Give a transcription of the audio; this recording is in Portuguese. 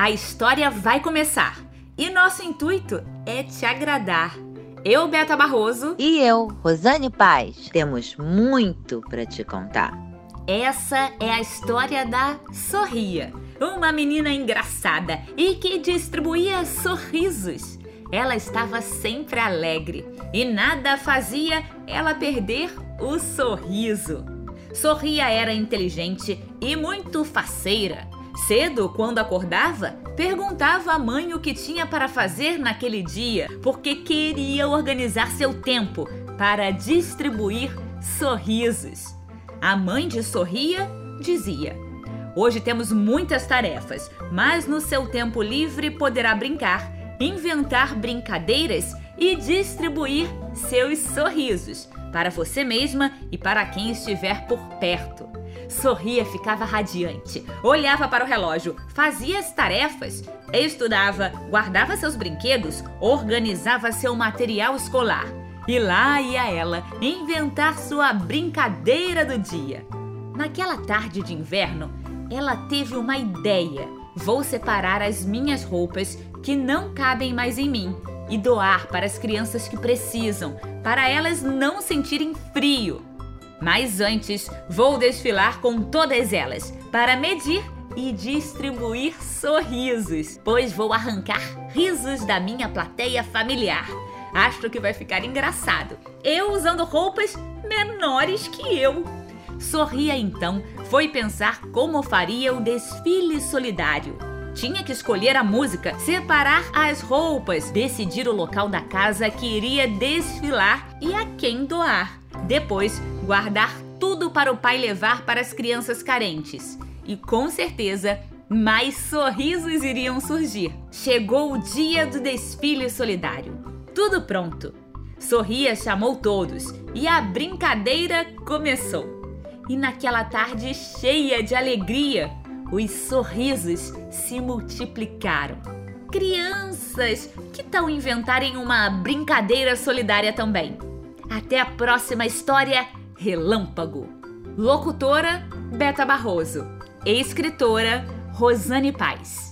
A história vai começar e nosso intuito é te agradar. Eu, Beta Barroso. E eu, Rosane Paz, temos muito para te contar. Essa é a história da Sorria, uma menina engraçada e que distribuía sorrisos. Ela estava sempre alegre e nada fazia ela perder o sorriso. Sorria era inteligente e muito faceira. Cedo, quando acordava, perguntava à mãe o que tinha para fazer naquele dia, porque queria organizar seu tempo para distribuir sorrisos. A mãe de Sorria dizia: Hoje temos muitas tarefas, mas no seu tempo livre poderá brincar, inventar brincadeiras e distribuir seus sorrisos para você mesma e para quem estiver por perto sorria, ficava radiante, olhava para o relógio, fazia as tarefas, estudava, guardava seus brinquedos, organizava seu material escolar. E lá ia ela inventar sua brincadeira do dia. Naquela tarde de inverno, ela teve uma ideia. Vou separar as minhas roupas que não cabem mais em mim e doar para as crianças que precisam, para elas não sentirem frio. Mas antes, vou desfilar com todas elas para medir e distribuir sorrisos, pois vou arrancar risos da minha plateia familiar. Acho que vai ficar engraçado. Eu usando roupas menores que eu. Sorria então, foi pensar como faria o desfile solidário. Tinha que escolher a música, separar as roupas, decidir o local da casa que iria desfilar e a quem doar. Depois, guardar tudo para o pai levar para as crianças carentes. E com certeza, mais sorrisos iriam surgir. Chegou o dia do desfile solidário. Tudo pronto. Sorria chamou todos e a brincadeira começou. E naquela tarde cheia de alegria, os sorrisos se multiplicaram. Crianças, que tal inventarem uma brincadeira solidária também? Até a próxima história Relâmpago. Locutora Beta Barroso. Escritora Rosane Paz.